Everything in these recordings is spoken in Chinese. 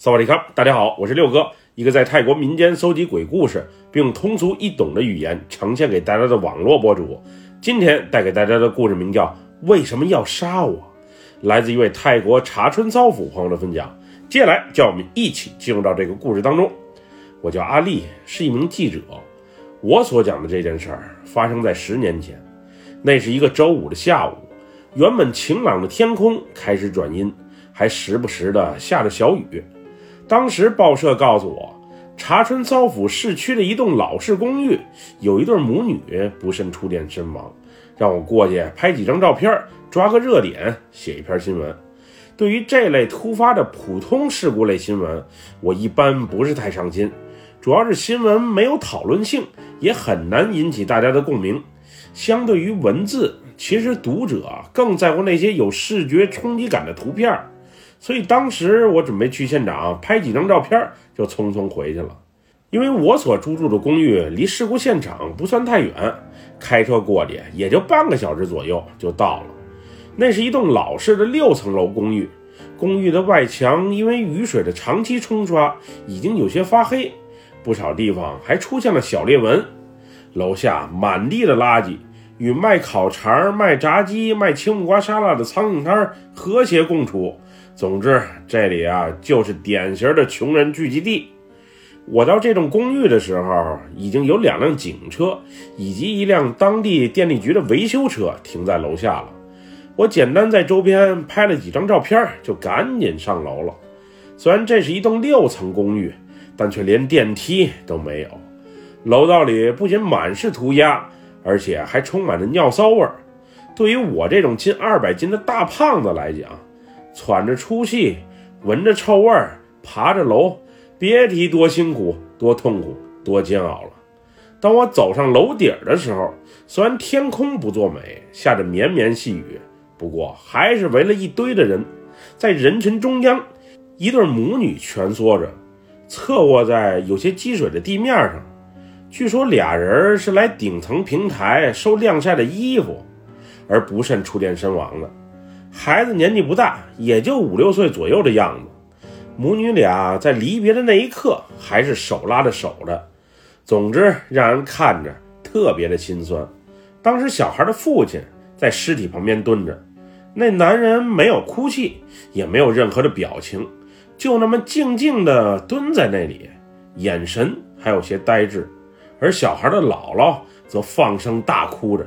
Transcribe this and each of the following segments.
萨瓦迪卡，大家好，我是六哥，一个在泰国民间搜集鬼故事，并用通俗易懂的语言呈现给大家的网络博主。今天带给大家的故事名叫《为什么要杀我》，来自一位泰国茶春骚府朋友的分享。接下来，叫我们一起进入到这个故事当中。我叫阿丽，是一名记者。我所讲的这件事儿发生在十年前，那是一个周五的下午，原本晴朗的天空开始转阴，还时不时的下着小雨。当时报社告诉我，茶春骚府市区的一栋老式公寓有一对母女不慎触电身亡，让我过去拍几张照片，抓个热点，写一篇新闻。对于这类突发的普通事故类新闻，我一般不是太上心，主要是新闻没有讨论性，也很难引起大家的共鸣。相对于文字，其实读者更在乎那些有视觉冲击感的图片。所以当时我准备去现场拍几张照片，就匆匆回去了。因为我所租住的公寓离事故现场不算太远，开车过去也就半个小时左右就到了。那是一栋老式的六层楼公寓，公寓的外墙因为雨水的长期冲刷已经有些发黑，不少地方还出现了小裂纹。楼下满地的垃圾，与卖烤肠、卖炸鸡、卖青木瓜沙拉的苍蝇摊和谐共处。总之，这里啊就是典型的穷人聚集地。我到这栋公寓的时候，已经有两辆警车以及一辆当地电力局的维修车停在楼下了。我简单在周边拍了几张照片，就赶紧上楼了。虽然这是一栋六层公寓，但却连电梯都没有。楼道里不仅满是涂鸦，而且还充满着尿骚味儿。对于我这种近二百斤的大胖子来讲，喘着粗气，闻着臭味儿，爬着楼，别提多辛苦、多痛苦、多煎熬了。当我走上楼顶的时候，虽然天空不作美，下着绵绵细雨，不过还是围了一堆的人。在人群中央，一对母女蜷缩着，侧卧在有些积水的地面上。据说俩人是来顶层平台收晾晒的衣服，而不慎触电身亡的。孩子年纪不大，也就五六岁左右的样子。母女俩在离别的那一刻，还是手拉着手的。总之，让人看着特别的心酸。当时，小孩的父亲在尸体旁边蹲着，那男人没有哭泣，也没有任何的表情，就那么静静地蹲在那里，眼神还有些呆滞。而小孩的姥姥则放声大哭着，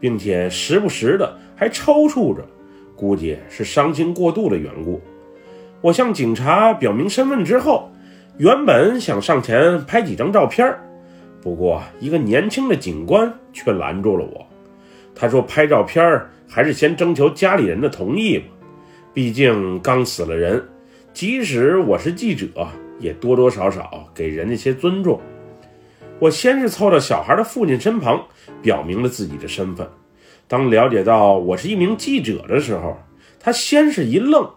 并且时不时的还抽搐着。估计是伤心过度的缘故。我向警察表明身份之后，原本想上前拍几张照片，不过一个年轻的警官却拦住了我。他说：“拍照片还是先征求家里人的同意吧，毕竟刚死了人，即使我是记者，也多多少少给人家些尊重。”我先是凑到小孩的父亲身旁，表明了自己的身份。当了解到我是一名记者的时候，他先是一愣，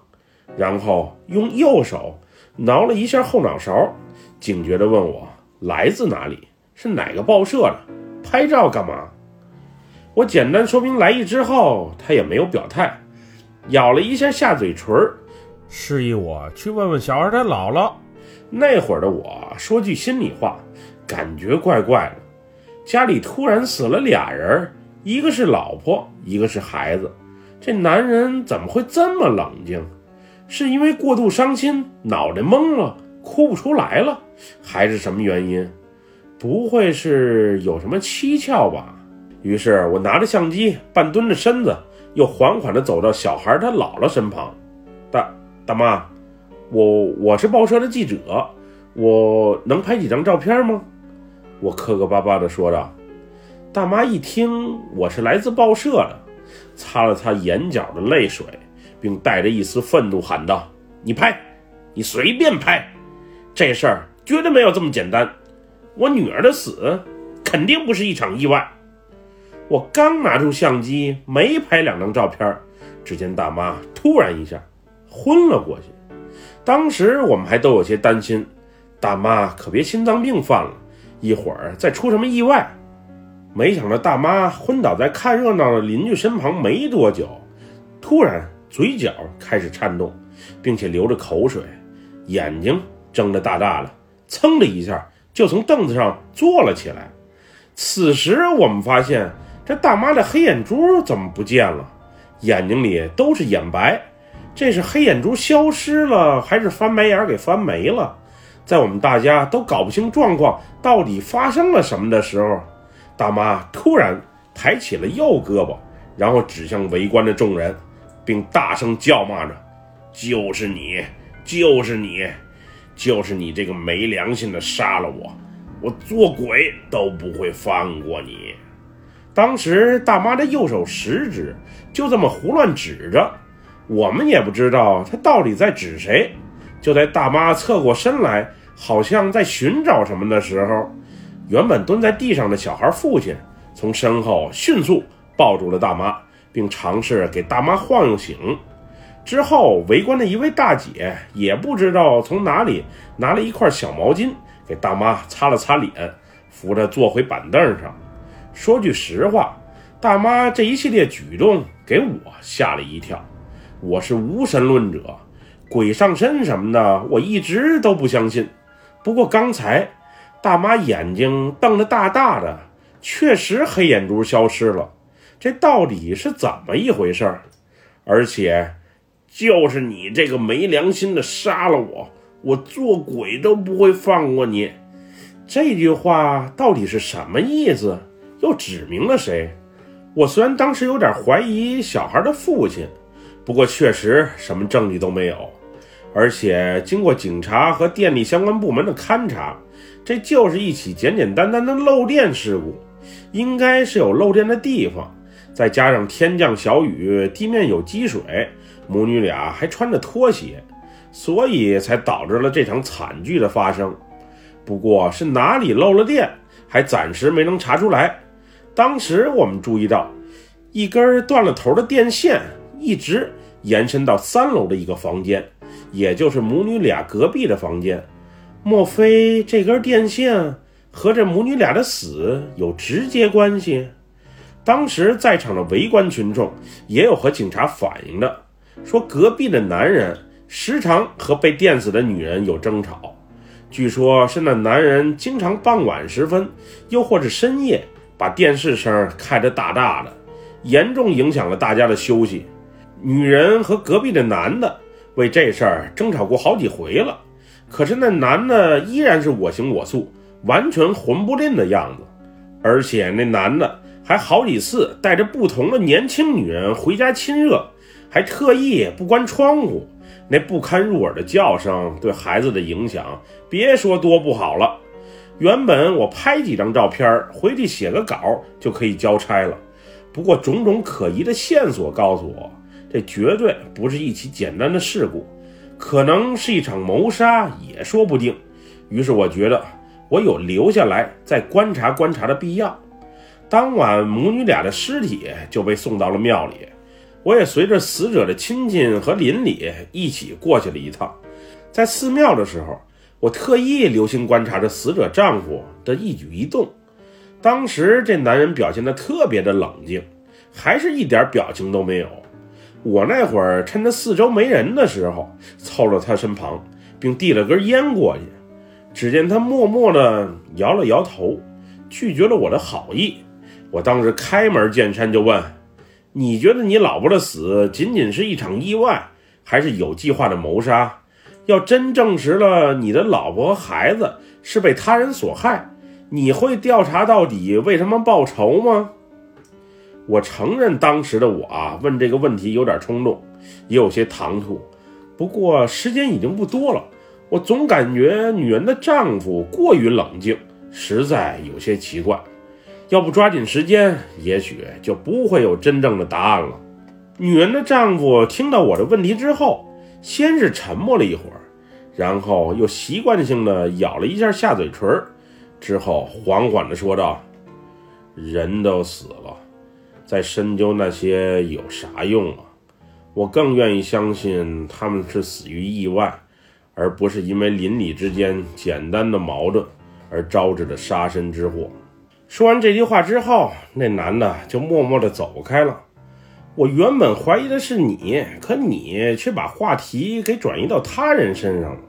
然后用右手挠了一下后脑勺，警觉地问我来自哪里，是哪个报社的，拍照干嘛？我简单说明来意之后，他也没有表态，咬了一下下嘴唇，示意我去问问小孩他姥姥。那会儿的我说句心里话，感觉怪怪的，家里突然死了俩人。一个是老婆，一个是孩子，这男人怎么会这么冷静？是因为过度伤心，脑袋懵了，哭不出来了，还是什么原因？不会是有什么蹊跷吧？于是我拿着相机，半蹲着身子，又缓缓地走到小孩他姥姥身旁。大大妈，我我是报社的记者，我能拍几张照片吗？我磕磕巴巴地说道。大妈一听我是来自报社的，擦了擦眼角的泪水，并带着一丝愤怒喊道：“你拍，你随便拍，这事儿绝对没有这么简单。我女儿的死肯定不是一场意外。”我刚拿出相机，没拍两张照片，只见大妈突然一下昏了过去。当时我们还都有些担心，大妈可别心脏病犯了，一会儿再出什么意外。没想到大妈昏倒在看热闹的邻居身旁没多久，突然嘴角开始颤动，并且流着口水，眼睛睁得大大的，噌的一下就从凳子上坐了起来。此时我们发现，这大妈的黑眼珠怎么不见了？眼睛里都是眼白，这是黑眼珠消失了，还是翻白眼给翻没了？在我们大家都搞不清状况到底发生了什么的时候，大妈突然抬起了右胳膊，然后指向围观的众人，并大声叫骂着：“就是你，就是你，就是你这个没良心的，杀了我！我做鬼都不会放过你！”当时大妈的右手食指就这么胡乱指着，我们也不知道她到底在指谁。就在大妈侧过身来，好像在寻找什么的时候，原本蹲在地上的小孩父亲从身后迅速抱住了大妈，并尝试给大妈晃悠醒。之后，围观的一位大姐也不知道从哪里拿了一块小毛巾，给大妈擦了擦脸，扶着坐回板凳上。说句实话，大妈这一系列举动给我吓了一跳。我是无神论者。鬼上身什么的，我一直都不相信。不过刚才大妈眼睛瞪得大大的，确实黑眼珠消失了。这到底是怎么一回事？而且就是你这个没良心的，杀了我，我做鬼都不会放过你。这句话到底是什么意思？又指明了谁？我虽然当时有点怀疑小孩的父亲，不过确实什么证据都没有。而且经过警察和电力相关部门的勘查，这就是一起简简单单的漏电事故，应该是有漏电的地方，再加上天降小雨，地面有积水，母女俩还穿着拖鞋，所以才导致了这场惨剧的发生。不过是哪里漏了电，还暂时没能查出来。当时我们注意到，一根断了头的电线一直延伸到三楼的一个房间。也就是母女俩隔壁的房间，莫非这根电线和这母女俩的死有直接关系？当时在场的围观群众也有和警察反映的，说隔壁的男人时常和被电死的女人有争吵，据说是那男人经常傍晚时分，又或是深夜把电视声开得大大的，严重影响了大家的休息。女人和隔壁的男的。为这事儿争吵过好几回了，可是那男的依然是我行我素，完全混不吝的样子。而且那男的还好几次带着不同的年轻女人回家亲热，还特意不关窗户。那不堪入耳的叫声对孩子的影响，别说多不好了。原本我拍几张照片回去写个稿就可以交差了，不过种种可疑的线索告诉我。这绝对不是一起简单的事故，可能是一场谋杀也说不定。于是我觉得我有留下来再观察观察的必要。当晚母女俩的尸体就被送到了庙里，我也随着死者的亲戚和邻里一起过去了一趟。在寺庙的时候，我特意留心观察着死者丈夫的一举一动。当时这男人表现得特别的冷静，还是一点表情都没有。我那会儿趁着四周没人的时候，凑到他身旁，并递了根烟过去。只见他默默地摇了摇头，拒绝了我的好意。我当时开门见山就问：“你觉得你老婆的死仅仅是一场意外，还是有计划的谋杀？要真证实了你的老婆和孩子是被他人所害，你会调查到底为什么报仇吗？”我承认当时的我啊，问这个问题有点冲动，也有些唐突。不过时间已经不多了，我总感觉女人的丈夫过于冷静，实在有些奇怪。要不抓紧时间，也许就不会有真正的答案了。女人的丈夫听到我的问题之后，先是沉默了一会儿，然后又习惯性的咬了一下下嘴唇，之后缓缓的说道：“人都死了。”再深究那些有啥用啊？我更愿意相信他们是死于意外，而不是因为邻里之间简单的矛盾而招致的杀身之祸。说完这句话之后，那男的就默默地走开了。我原本怀疑的是你，可你却把话题给转移到他人身上了。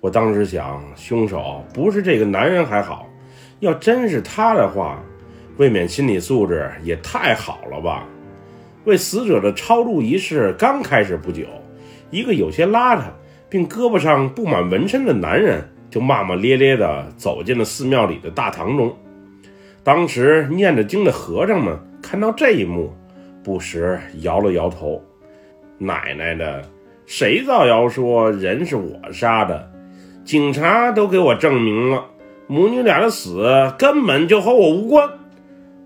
我当时想，凶手不是这个男人还好，要真是他的话，未免心理素质也太好了吧？为死者的超度仪式刚开始不久，一个有些邋遢并胳膊上布满纹身的男人就骂骂咧咧地走进了寺庙里的大堂中。当时念着经的和尚们看到这一幕，不时摇了摇头：“奶奶的，谁造谣说人是我杀的？警察都给我证明了，母女俩的死根本就和我无关。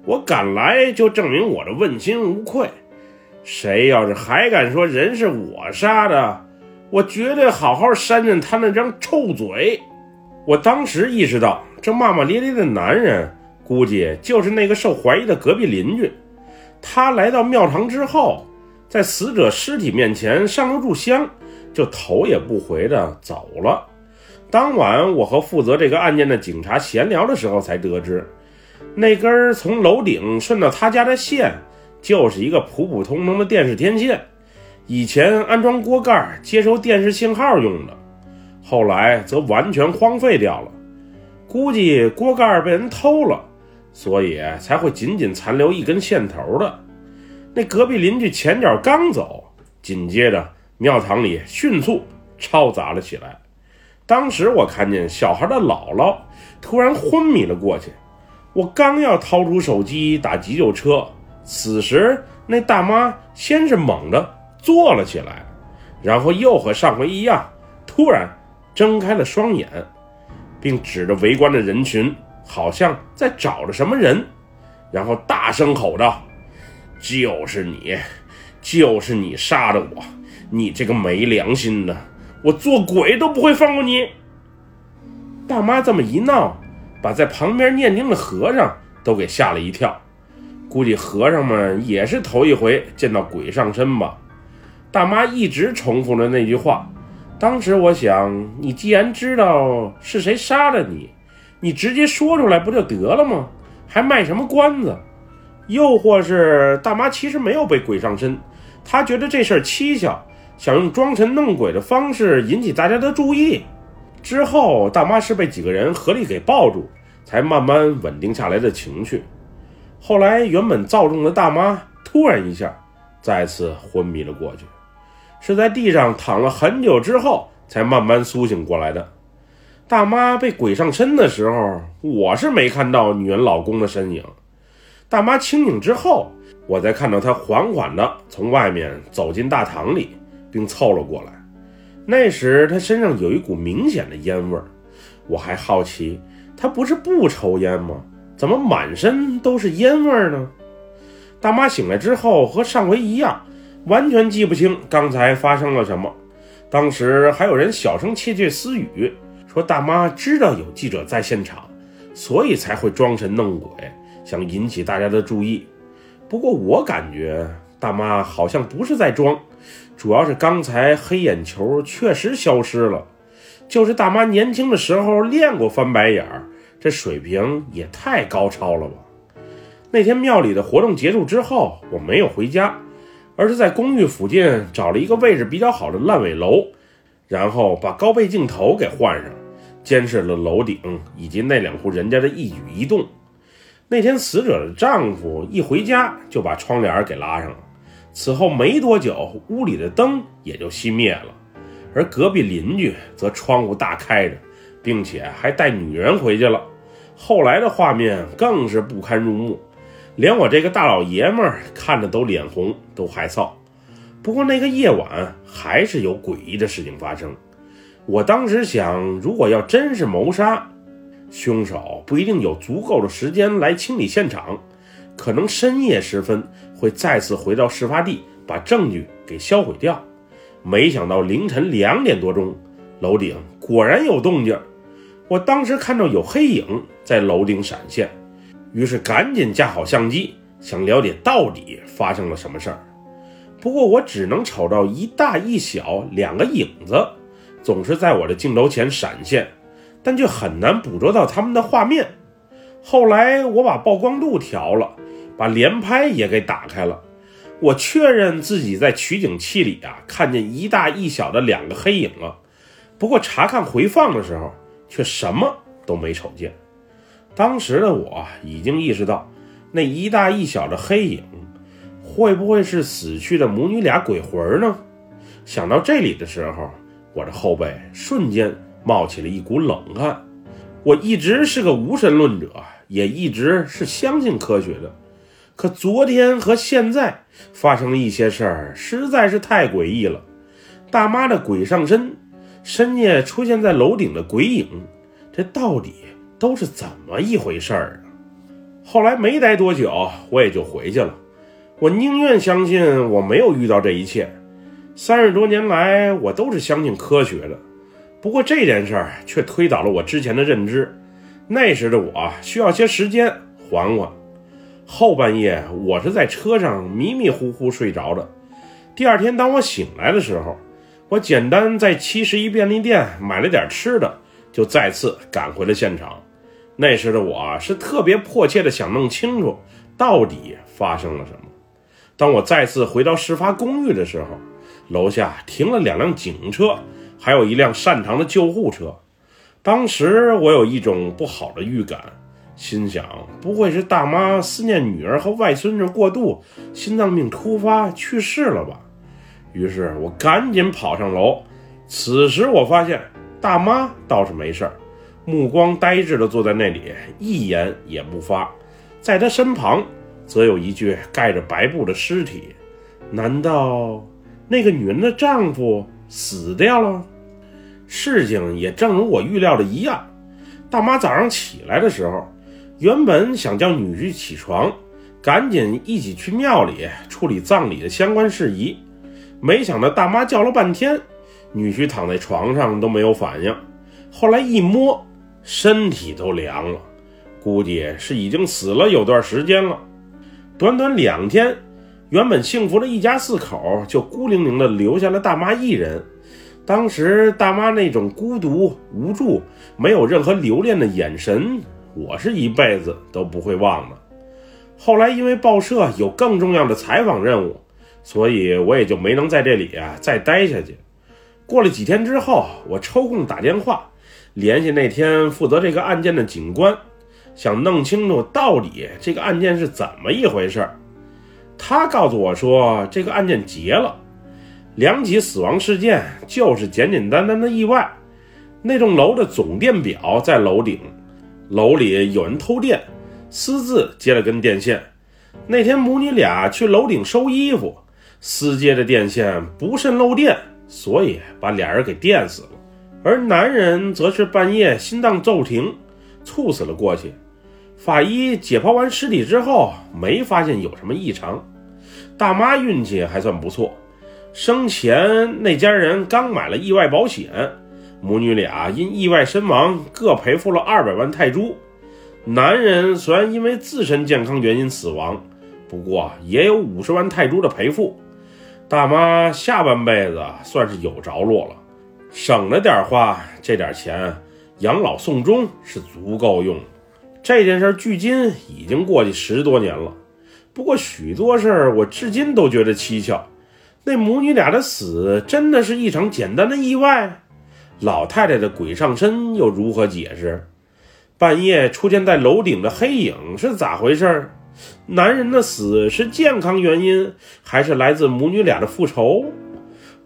我敢来就证明我的问心无愧。”谁要是还敢说人是我杀的，我绝对好好扇扇他那张臭嘴！我当时意识到，这骂骂咧咧的男人，估计就是那个受怀疑的隔壁邻居。他来到庙堂之后，在死者尸体面前上了炷香，就头也不回的走了。当晚，我和负责这个案件的警察闲聊的时候，才得知，那根从楼顶顺到他家的线。就是一个普普通通的电视天线，以前安装锅盖接收电视信号用的，后来则完全荒废掉了。估计锅盖被人偷了，所以才会仅仅残留一根线头的。那隔壁邻居前脚刚走，紧接着庙堂里迅速嘈杂了起来。当时我看见小孩的姥姥突然昏迷了过去，我刚要掏出手机打急救车。此时，那大妈先是猛地坐了起来，然后又和上回一样，突然睁开了双眼，并指着围观的人群，好像在找着什么人，然后大声吼道：“就是你，就是你杀的我！你这个没良心的，我做鬼都不会放过你！”大妈这么一闹，把在旁边念经的和尚都给吓了一跳。估计和尚们也是头一回见到鬼上身吧。大妈一直重复着那句话。当时我想，你既然知道是谁杀了你，你直接说出来不就得了吗？还卖什么关子？又或是大妈其实没有被鬼上身，她觉得这事儿蹊跷，想用装神弄鬼的方式引起大家的注意。之后，大妈是被几个人合力给抱住，才慢慢稳定下来的情绪。后来，原本躁动的大妈突然一下再次昏迷了过去，是在地上躺了很久之后才慢慢苏醒过来的。大妈被鬼上身的时候，我是没看到女人老公的身影。大妈清醒之后，我才看到她缓缓地从外面走进大堂里，并凑了过来。那时他身上有一股明显的烟味儿，我还好奇，他不是不抽烟吗？怎么满身都是烟味儿呢？大妈醒来之后和上回一样，完全记不清刚才发生了什么。当时还有人小声窃窃私语，说大妈知道有记者在现场，所以才会装神弄鬼，想引起大家的注意。不过我感觉大妈好像不是在装，主要是刚才黑眼球确实消失了，就是大妈年轻的时候练过翻白眼儿。这水平也太高超了吧！那天庙里的活动结束之后，我没有回家，而是在公寓附近找了一个位置比较好的烂尾楼，然后把高倍镜头给换上，监视了楼顶以及那两户人家的一举一动。那天死者的丈夫一回家就把窗帘给拉上了，此后没多久，屋里的灯也就熄灭了，而隔壁邻居则窗户大开着。并且还带女人回去了，后来的画面更是不堪入目，连我这个大老爷们儿看着都脸红，都害臊。不过那个夜晚还是有诡异的事情发生。我当时想，如果要真是谋杀，凶手不一定有足够的时间来清理现场，可能深夜时分会再次回到事发地，把证据给销毁掉。没想到凌晨两点多钟，楼顶果然有动静。我当时看到有黑影在楼顶闪现，于是赶紧架好相机，想了解到底发生了什么事儿。不过我只能瞅到一大一小两个影子，总是在我的镜头前闪现，但却很难捕捉到他们的画面。后来我把曝光度调了，把连拍也给打开了，我确认自己在取景器里啊看见一大一小的两个黑影了。不过查看回放的时候，却什么都没瞅见。当时的我已经意识到，那一大一小的黑影，会不会是死去的母女俩鬼魂呢？想到这里的时候，我的后背瞬间冒起了一股冷汗。我一直是个无神论者，也一直是相信科学的。可昨天和现在发生了一些事儿，实在是太诡异了。大妈的鬼上身，深夜出现在楼顶的鬼影，这到底都是怎么一回事儿啊？后来没待多久，我也就回去了。我宁愿相信我没有遇到这一切。三十多年来，我都是相信科学的。不过这件事儿却推倒了我之前的认知。那时的我需要些时间缓缓。后半夜，我是在车上迷迷糊糊睡着的。第二天，当我醒来的时候，我简单在七十一便利店买了点吃的，就再次赶回了现场。那时的我是特别迫切的想弄清楚到底发生了什么。当我再次回到事发公寓的时候，楼下停了两辆警车，还有一辆擅长的救护车。当时我有一种不好的预感，心想不会是大妈思念女儿和外孙女过度，心脏病突发去世了吧？于是我赶紧跑上楼。此时我发现大妈倒是没事儿，目光呆滞地坐在那里，一言也不发。在她身旁，则有一具盖着白布的尸体。难道那个女人的丈夫死掉了？事情也正如我预料的一样。大妈早上起来的时候，原本想叫女婿起床，赶紧一起去庙里处理葬礼的相关事宜。没想到大妈叫了半天，女婿躺在床上都没有反应。后来一摸，身体都凉了，估计是已经死了有段时间了。短短两天，原本幸福的一家四口就孤零零的留下了大妈一人。当时大妈那种孤独无助、没有任何留恋的眼神，我是一辈子都不会忘的。后来因为报社有更重要的采访任务。所以我也就没能在这里啊再待下去。过了几天之后，我抽空打电话联系那天负责这个案件的警官，想弄清楚到底这个案件是怎么一回事。他告诉我说，这个案件结了，两起死亡事件就是简简单单的意外。那栋楼的总电表在楼顶，楼里有人偷电，私自接了根电线。那天母女俩去楼顶收衣服。私接的电线不慎漏电，所以把俩人给电死了。而男人则是半夜心脏骤停，猝死了过去。法医解剖完尸体之后，没发现有什么异常。大妈运气还算不错，生前那家人刚买了意外保险，母女俩因意外身亡各赔付了二百万泰铢。男人虽然因为自身健康原因死亡，不过也有五十万泰铢的赔付。大妈下半辈子算是有着落了，省了点花，这点钱养老送终是足够用。这件事距今已经过去十多年了，不过许多事儿我至今都觉得蹊跷。那母女俩的死真的是一场简单的意外？老太太的鬼上身又如何解释？半夜出现在楼顶的黑影是咋回事？男人的死是健康原因，还是来自母女俩的复仇？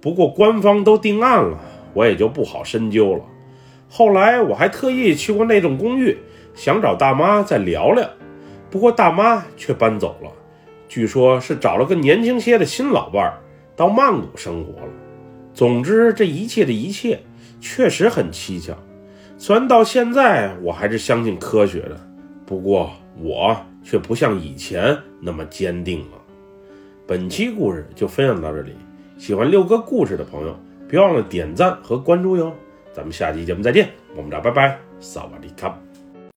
不过官方都定案了，我也就不好深究了。后来我还特意去过那栋公寓，想找大妈再聊聊，不过大妈却搬走了，据说是找了个年轻些的新老伴儿，到曼谷生活了。总之，这一切的一切确实很蹊跷。虽然到现在我还是相信科学的，不过我。却不像以前那么坚定了。本期故事就分享到这里，喜欢六哥故事的朋友，别忘了点赞和关注哟。咱们下期节目再见，我们俩拜拜，萨瓦迪卡。